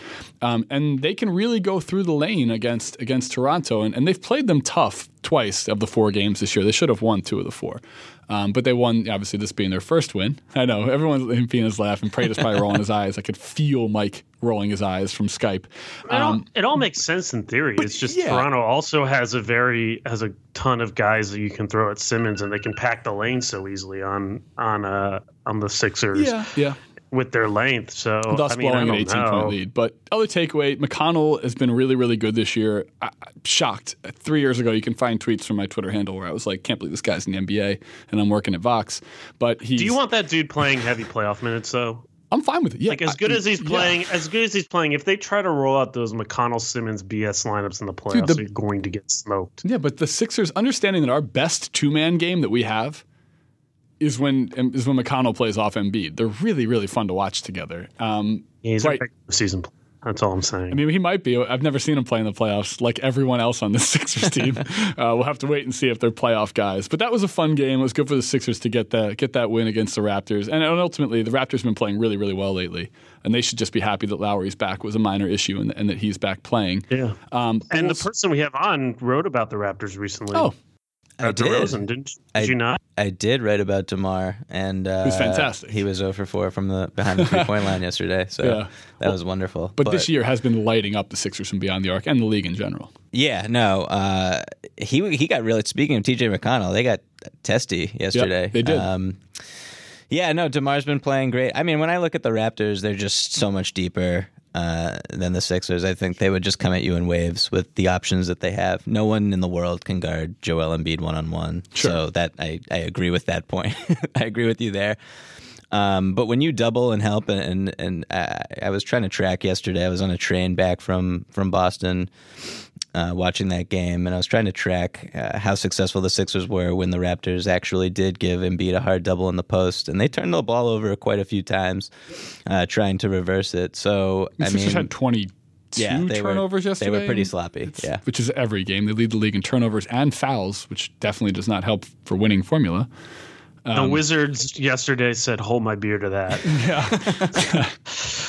Um, and they can really go through the lane against against Toronto, and, and they've played them tough twice of the four games this year. They should have won two of the four. Um, but they won, obviously, this being their first win. I know everyone's in Phoenix laughing. Prada's probably rolling his eyes. I could feel Mike rolling his eyes from Skype. It all, it all makes sense in theory. It's just yeah. Toronto also has a very has a ton of guys that you can throw at Simmons, and they can pack the lane so easily on on uh on the Sixers. Yeah, yeah with their length. So thus I mean, blowing I an 18 know. point lead. But other takeaway, McConnell has been really, really good this year. I, shocked. Three years ago, you can find tweets from my Twitter handle where I was like, "Can't believe this guy's in the NBA," and I'm working at Vox. But he's, Do you want that dude playing heavy playoff minutes though? I'm fine with it. Yeah, Like as good I- as he's yeah. playing, as good as he's playing, if they try to roll out those McConnell Simmons BS lineups in the playoffs, the- they're going to get smoked. Yeah, but the Sixers understanding that our best two man game that we have is when is when McConnell plays off Embiid. They're really, really fun to watch together. Um, He's Right. a season. player. That's all I'm saying. I mean, he might be. I've never seen him play in the playoffs like everyone else on the Sixers team. uh, we'll have to wait and see if they're playoff guys. But that was a fun game. It was good for the Sixers to get that get that win against the Raptors. And ultimately, the Raptors have been playing really, really well lately. And they should just be happy that Lowry's back was a minor issue and, and that he's back playing. yeah. Um, And the person we have on wrote about the Raptors recently. oh, I uh, did. DeRozan, didn't, did I- you not? I did write about Demar, and uh, was fantastic. He was 0 for 4 from the behind the three point line yesterday, so Yeah. that was wonderful. but, this year has been lighting up the Sixers from beyond the arc and the league in general. yeah, no, uh, he he got really. Speaking of T.J. McConnell, they got testy yesterday. they did. Um, yeah, no, Demar's been playing great. I mean, when I look at the Raptors, they're just so much deeper uh, than the Sixers. I think they would just come at you in waves with the options that they have. No one in the world can guard Joel Embiid one on one. So that I, I agree with that point. I agree with you there. Um, but when you double and help, and and, and I, I was trying to track yesterday. I was on a train back from from Boston, uh, watching that game, and I was trying to track uh, how successful the Sixers were when the Raptors actually did give Embiid a hard double in the post, and they turned the ball over quite a few times, uh, trying to reverse it. So The I Sixers mean, had 22 yeah, they turnovers were, yesterday. They were pretty sloppy. Yeah. Which is every game. They lead the league in turnovers and fouls, which definitely does not help for winning formula. The Wizards yesterday said, "Hold my beer to that."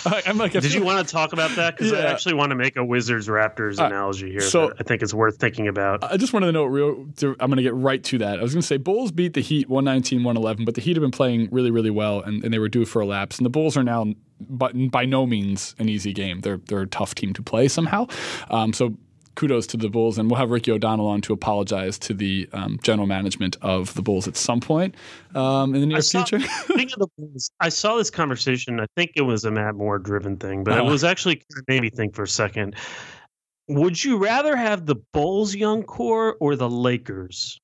Yeah, I'm like, Did you want to talk about that? Because I actually want to make a Wizards Raptors analogy here. so- that I think it's worth thinking about. I just wanted to know real. To, I'm going to get right to that. I was going to say Bulls beat the Heat 119 111, but the Heat have been playing really, really well, and, and they were due for a lapse. And the Bulls are now, but by no means an easy game. They're they're a tough team to play somehow. Um, so kudos to the Bulls, and we'll have Ricky O'Donnell on to apologize to the um, general management of the Bulls at some point um, in the near I saw- future. The Bulls, I saw this conversation. I think it was a Matt Moore driven thing, but Oh. it was actually kind of made me think for a second. Would you rather have the Bulls young core or the Lakers?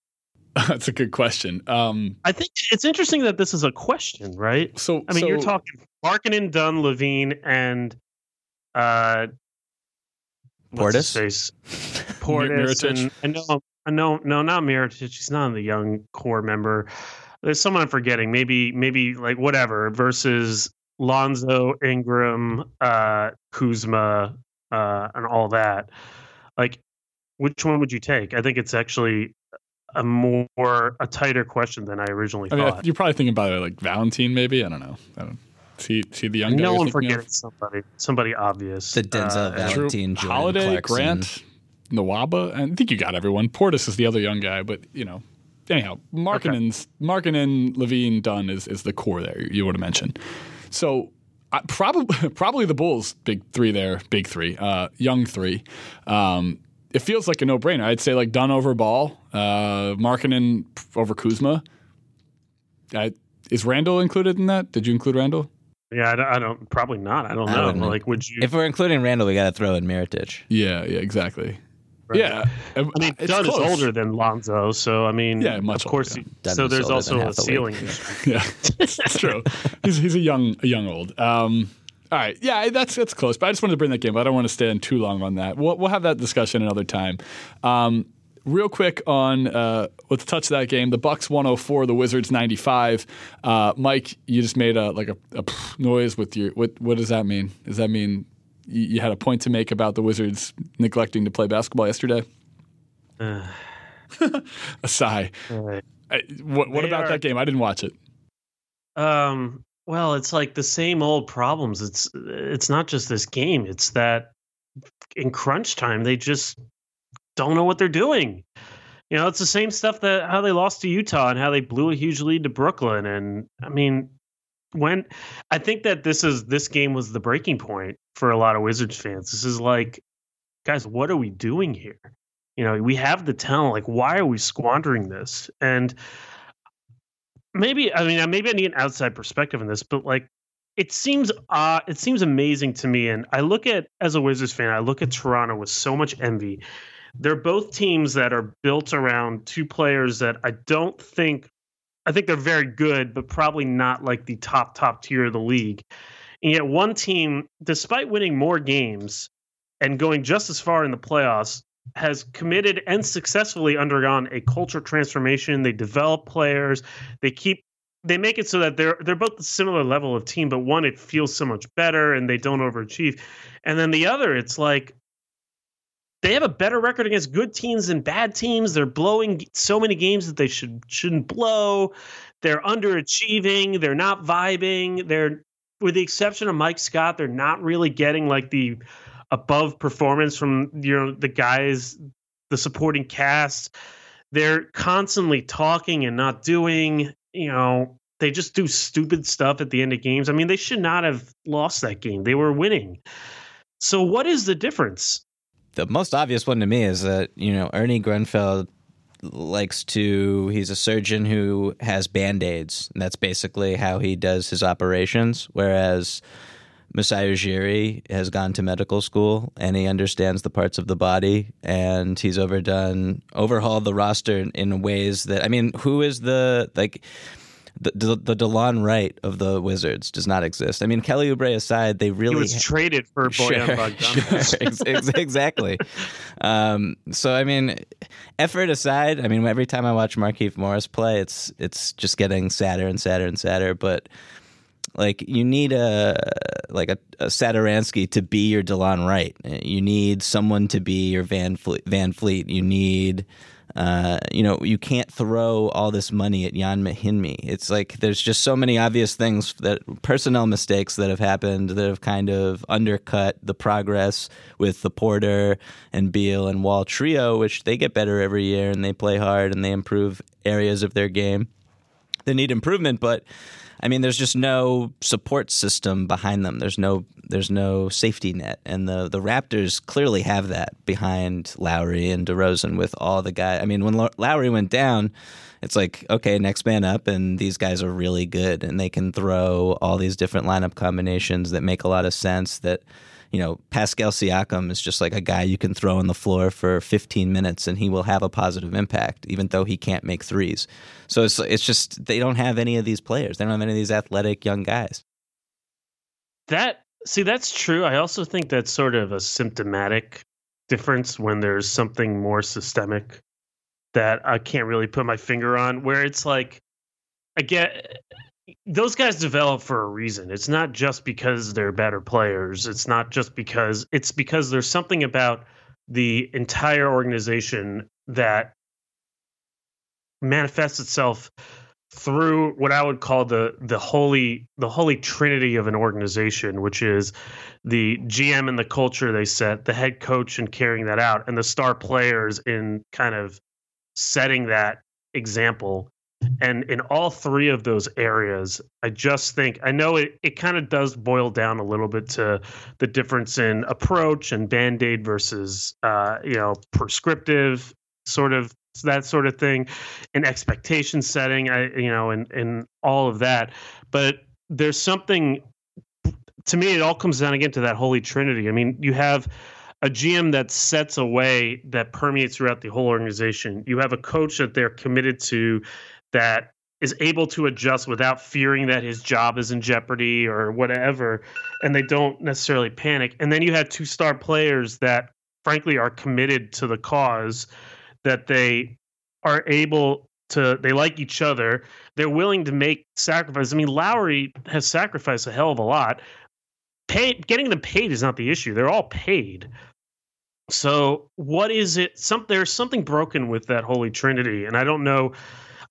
That's a good question. Um, I think it's interesting that this is a question, right? so I mean, you're so- talking Markkanen, Dunn, LaVine, and uh, Portis? face? Portis, and I know, I know, no, not Mirotic. He's not the young core member. There's someone I'm forgetting. Maybe, maybe like whatever versus Lonzo, Ingram, uh, Kuzma, uh, and all that. Like, which one would you take? I think it's actually a more a tighter question than I originally I mean, thought. you're probably thinking about it like Valentine, maybe. I don't know. I don't see see the young guy. no you're one thinking of? forgets somebody. Somebody obvious. The Denzel Uh, True. Valentine, Jordan Holiday, Clarkson. Grant, Nwaba. I think you got everyone. Portis is the other young guy, but you know. Anyhow, Markkanen's Markkanen, LaVine, Dunn is is the core there. You, you would have mentioned. So I, probably probably the Bulls big three there, big three, uh, young three. Um, it feels like a no brainer. I'd say like Dunn over Ball, uh, Markkanen over Kuzma. I, is Randle included in that? Did you include Randle? Yeah, I don't, I don't probably not. I don't I know. wouldn't. like, would you? If we're including Randle, we got to throw in Mirotic. Yeah, yeah, exactly. Right. Yeah, I mean, it's Dunn is older than Lonzo, so I mean, Yeah, much of course. older, he- Dunn so there's also a ceiling. league. Yeah, it's true. He's, he's a young, a young old. Um, all right, yeah, that's that's close. But I just wanted to bring that game. But I don't want to stand too long on that. We'll, we'll have that discussion another time. Um, real quick on uh, let's touch that game. The Bucks 104, the Wizards 95. Uh, Mike, you just made a like a, a noise with your. What what does that mean? Does that mean you, you had a point to make about the Wizards neglecting to play basketball yesterday? a sigh. Right. I, what what about are- that game? I didn't watch it. Um, well, it's like the same old problems. It's it's not just this game. It's that in crunch time they just don't know what they're doing. You know, it's the same stuff that how they lost to Utah and how they blew a huge lead to Brooklyn. And I mean, when I think that this is this game was the breaking point for a lot of Wizards fans. This is like, guys, what are we doing here? You know, we have the talent. Like, why are we squandering this? And maybe I mean maybe I need an outside perspective on this, but like it seems uh it seems amazing to me. And I look at as a Wizards fan, I look at Toronto with so much envy. They're both teams that are built around two players that I don't think I think they're very good, but probably not like the top top tier of the league. And yet one team, despite winning more games and going just as far in the playoffs, has committed and successfully undergone a culture transformation. They develop players. They keep they make it so that they're they're both a similar level of team, but one it feels so much better and they don't overachieve. And then the other, it's like they have a better record against good teams than bad teams. They're blowing so many games that they should shouldn't blow. They're underachieving. They're not vibing. They're with the exception of Mike Scott, they're not really getting like the above performance from you know the guys, the supporting cast. They're constantly talking and not doing. You know, they just do stupid stuff at the end of games. I mean, they should not have lost that game. They were winning. So, what is the difference? The most obvious one to me is that you know Ernie Grunfeld likes to. He's a surgeon who has band aids. And that's basically how he does his operations. Whereas Masai Ujiri has gone to medical school and he understands the parts of the body and he's overdone overhauled the roster in, in ways that I mean, who is the like the the, the Delon Wright of the Wizards does not exist. I mean, Kelly Oubre aside, they He really was traded for Bojan sure, ex- ex- exactly. Um, so I mean, effort aside, I mean, every time I watch Markieff Morris play, it's it's just getting sadder and sadder and sadder. But like, you need a like a, a Satoransky to be your Delon Wright. You need someone to be your VanVleet. Van Fleet. You need. Uh, you know, you can't throw all this money at Ian Mahinmi. It's like there's just so many obvious things that personnel mistakes that have happened that have kind of undercut the progress with the Porter and Beal and Wall trio, which they get better every year and they play hard and they improve areas of their game. They need improvement, but I mean, there's just no support system behind them. There's no there's no safety net, and the the Raptors clearly have that behind Lowry and DeRozan with all the guys. I mean, when Lowry went down, it's like okay, next man up, and these guys are really good, and they can throw all these different lineup combinations that make a lot of sense. That you know, Pascal Siakam is just like a guy you can throw on the floor for 15 minutes and he will have a positive impact, even though he can't make threes. So it's it's just they don't have any of these players. They don't have any of these athletic young guys. That see, that's true. I also think that's sort of a symptomatic difference when there's something more systemic that I can't really put my finger on. Where it's like, again, those guys develop for a reason. It's not just because they're better players. It's not just because it's because there's something about the entire organization that manifests itself through what I would call the the holy the holy trinity of an organization, which is the GM and the culture they set, the head coach and carrying that out, and the star players in kind of setting that example. And in all three of those areas, I just think I know it, it kind of does boil down a little bit to the difference in approach and band-aid versus uh, you know, prescriptive sort of that sort of thing and expectation setting, I you know, and and all of that. But there's something to me, it all comes down again to that holy trinity. I mean, you have a GM that sets a way that permeates throughout the whole organization. You have a coach that they're committed to that is able to adjust without fearing that his job is in jeopardy or whatever, and they don't necessarily panic. And then you have two star players that, frankly, are committed to the cause, that they are able to, they like each other. They're willing to make sacrifices. I mean, Lowry has sacrificed a hell of a lot. Pay, getting them paid is not the issue. They're all paid. So what is it? Some there's something broken with that Holy Trinity, and I don't know.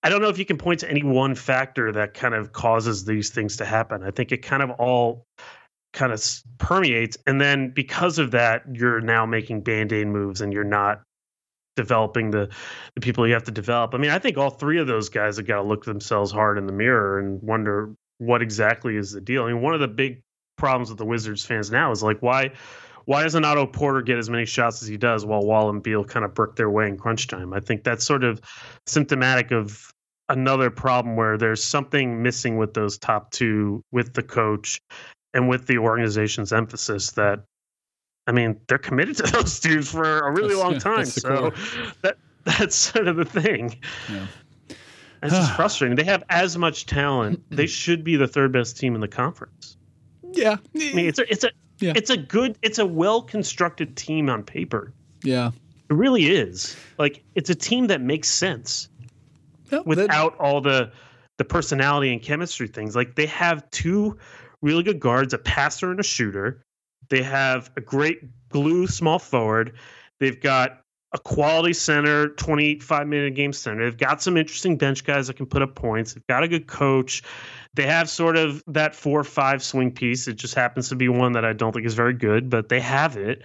I don't know if you can point to any one factor that kind of causes these things to happen. I think it kind of all kind of permeates, and then because of that, you're now making band aid moves, and you're not developing the the people you have to develop. I mean, I think all three of those guys have got to look themselves hard in the mirror and wonder what exactly is the deal. I mean, one of the big problems with the Wizards fans now is like why why doesn't Otto Porter get as many shots as he does while Wall and Beal kind of brick their way in crunch time? I think that's sort of symptomatic of another problem where there's something missing with those top two, with the coach and with the organization's emphasis that I mean, they're committed to those dudes for a really that's, long time. so that that's sort of the thing. Yeah. It's just frustrating. They have as much talent. They should be the third best team in the conference. Yeah. I mean, it's a, it's a yeah. It's a good, it's a well constructed team on paper. Yeah. It really is. Like it's a team that makes sense yep, without all the the personality and chemistry things. Like they have two really good guards, a passer and a shooter. They have a great glue small forward. They've got a quality center, 25 minute game center. They've got some interesting bench guys that can put up points. They've got a good coach. They have sort of that four five swing piece. It just happens to be one that I don't think is very good, but they have it.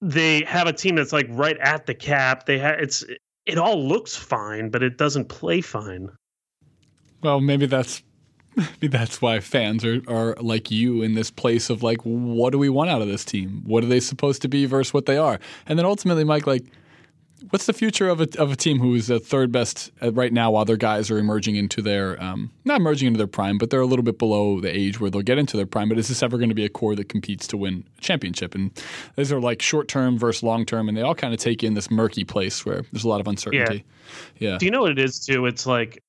They have a team that's like right at the cap. They have it's it all looks fine, but it doesn't play fine. Well, maybe that's maybe that's why fans are, are like you in this place of like, what do we want out of this team? What are they supposed to be versus what they are? And then ultimately, Mike, like what's the future of a of a team who is the third best right now while their guys are emerging into their um, not emerging into their prime, but they're a little bit below the age where they'll get into their prime. But is this ever going to be a core that competes to win a championship? And these are like short term versus long term, and they all kind of take in this murky place where there's a lot of uncertainty. Yeah. yeah. Do you know what it is too? It's like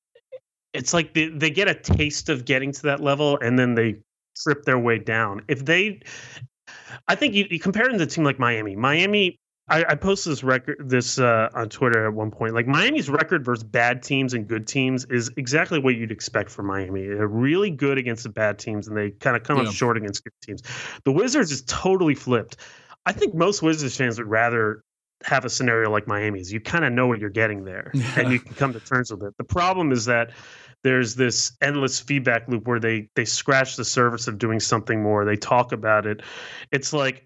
it's like they, they get a taste of getting to that level and then they trip their way down. If they I think you, you compare them to a team like Miami. Miami I, I posted this record this uh, on Twitter at one point. Like Miami's record versus bad teams and good teams is exactly what you'd expect from Miami. They're really good against the bad teams, and they kind of come yeah. up short against good teams. The Wizards is totally flipped. I think most Wizards fans would rather have a scenario like Miami's. You kind of know what you're getting there, and you can come to terms with it. The problem is that there's this endless feedback loop where they they scratch the surface of doing something more. They talk about it. It's like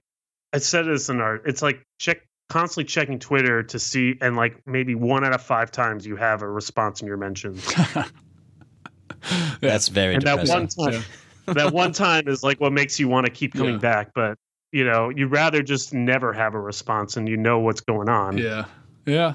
I said this in our. It's like check constantly checking Twitter to see, and like maybe one out of five times you have a response in your mentions. That's very. And depressing. that one time, that one time is like what makes you want to keep coming yeah. back. But you know, you'd rather just never have a response, and you know what's going on. Yeah, yeah,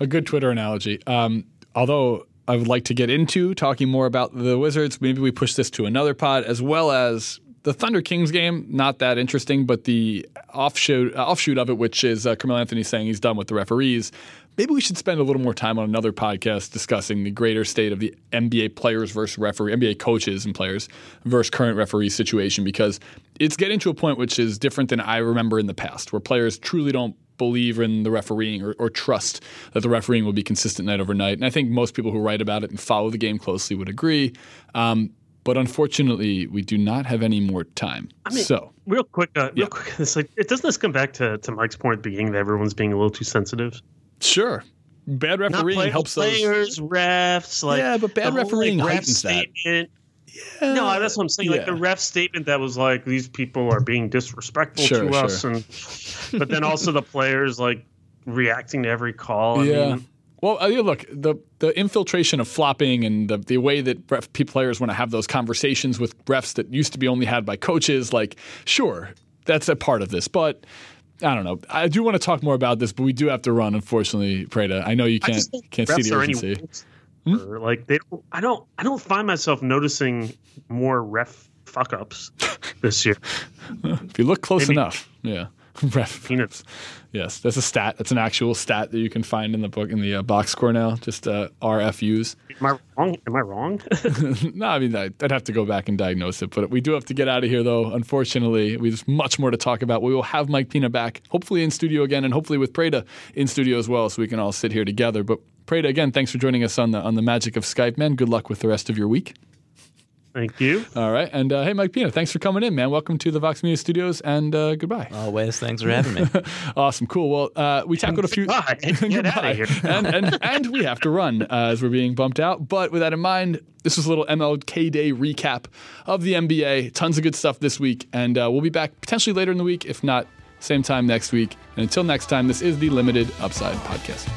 a good Twitter analogy. Um, although I would like to get into talking more about the Wizards. Maybe we push this to another pod, as well as the Thunder Kings game, not that interesting, but the offshoot uh, offshoot of it, which is uh, Carmelo Anthony saying he's done with the referees. Maybe we should spend a little more time on another podcast discussing the greater state of the NBA players versus referee, NBA coaches and players versus current referee situation because it's getting to a point which is different than I remember in the past, where players truly don't believe in the refereeing or, or, trust that the refereeing will be consistent night over night. And I think most people who write about it and follow the game closely would agree. Um, but unfortunately, we do not have any more time. I mean, so real quick, uh, real yeah. quick, it's like it doesn't this come back to, to Mike's point at the beginning that everyone's being a little too sensitive. Sure, bad refereeing play, helps players, those. refs, like yeah, but bad refereeing whole, like, heightens statement. that. Yeah. No, that's what I'm saying. Like the ref statement that was like these people are being disrespectful sure, to sure. us, and but then also the players like reacting to every call. I yeah. Mean, Well, uh, yeah, look, the the infiltration of flopping and the the way that ref players want to have those conversations with refs that used to be only had by coaches, like sure, that's a part of this, but. I don't know. I do want to talk more about this, but we do have to run. Unfortunately, Prada. I know you can't can't see the urgency. Hmm? Like they, don't, I don't, I don't find myself noticing more ref fuck ups this year. if you look close Maybe. enough, yeah. Peanuts. Yes, that's a stat. That's an actual stat that you can find in the book in the uh, box score now. Just uh, RFUs. Am I wrong? Am I wrong? no, I mean I'd have to go back and diagnose it. But we do have to get out of here, though. Unfortunately, we have much more to talk about. We will have Mike Pina back, hopefully in studio again, and hopefully with Prada in studio as well, so we can all sit here together. But Prada, again, thanks for joining us on the on the magic of Skype, man. Good luck with the rest of your week. Thank you. All right. And uh, hey, Mike Pina, thanks for coming in, man. Welcome to the Vox Media Studios and uh, goodbye. Always. Thanks for having me. awesome. Cool. Well, uh, we tackled a few. goodbye. goodbye. and, and, and we have to run uh, as we're being bumped out. But with that in mind, this was a little MLK Day recap of the NBA. Tons of good stuff this week. And uh, we'll be back potentially later in the week, if not, same time next week. And until next time, this is the Limited Upside Podcast.